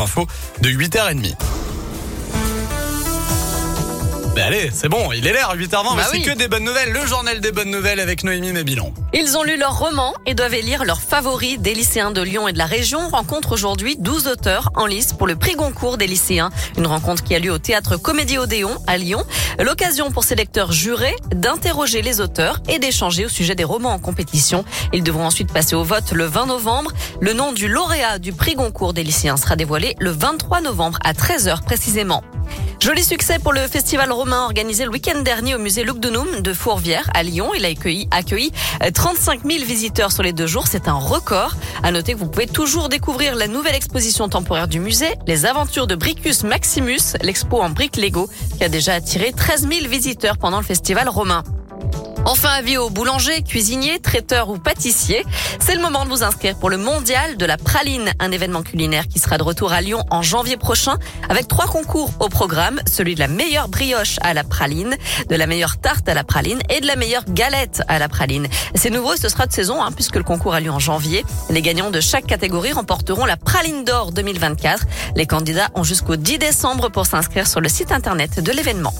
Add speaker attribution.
Speaker 1: Info de 8h30. Mais allez, c'est bon, il est l'air 8h20,
Speaker 2: Bah
Speaker 1: mais c'est
Speaker 2: oui.
Speaker 1: que des bonnes nouvelles. Le journal des bonnes nouvelles avec Noémie Mébilon.
Speaker 2: Ils ont lu leur roman et doivent élire leurs favoris des lycéens de Lyon et de la région. Rencontre aujourd'hui 12 auteurs en lice pour le prix Goncourt des lycéens. Une rencontre qui a lieu au théâtre Comédie Odéon à Lyon. L'occasion pour ces lecteurs jurés d'interroger les auteurs et d'échanger au sujet des romans en compétition. Ils devront ensuite passer au vote le 20 novembre. Le nom du lauréat du prix Goncourt des lycéens sera dévoilé le 23 novembre à 13h précisément. Joli succès pour le festival romain organisé le week-end dernier au musée Lugdunum de Fourvière à Lyon. Il a accueilli, accueilli euh, 35 000 visiteurs sur les deux jours. C'est un record. À noter que vous pouvez toujours découvrir la nouvelle exposition temporaire du musée, les aventures de Bricus Maximus, l'expo en briques Lego, qui a déjà attiré 13 000 visiteurs pendant le festival romain. Enfin, avis aux boulangers, cuisiniers, traiteurs ou pâtissiers. C'est le moment de vous inscrire pour le mondial de la praline, un événement culinaire qui sera de retour à Lyon en janvier prochain avec trois concours au programme, celui de la meilleure brioche à la praline, de la meilleure tarte à la praline et de la meilleure galette à la praline. C'est nouveau, ce sera de saison hein, puisque le concours a lieu en janvier. Les gagnants de chaque catégorie remporteront la praline d'or 2024. Les candidats ont jusqu'au 10 décembre pour s'inscrire sur le site internet de l'événement.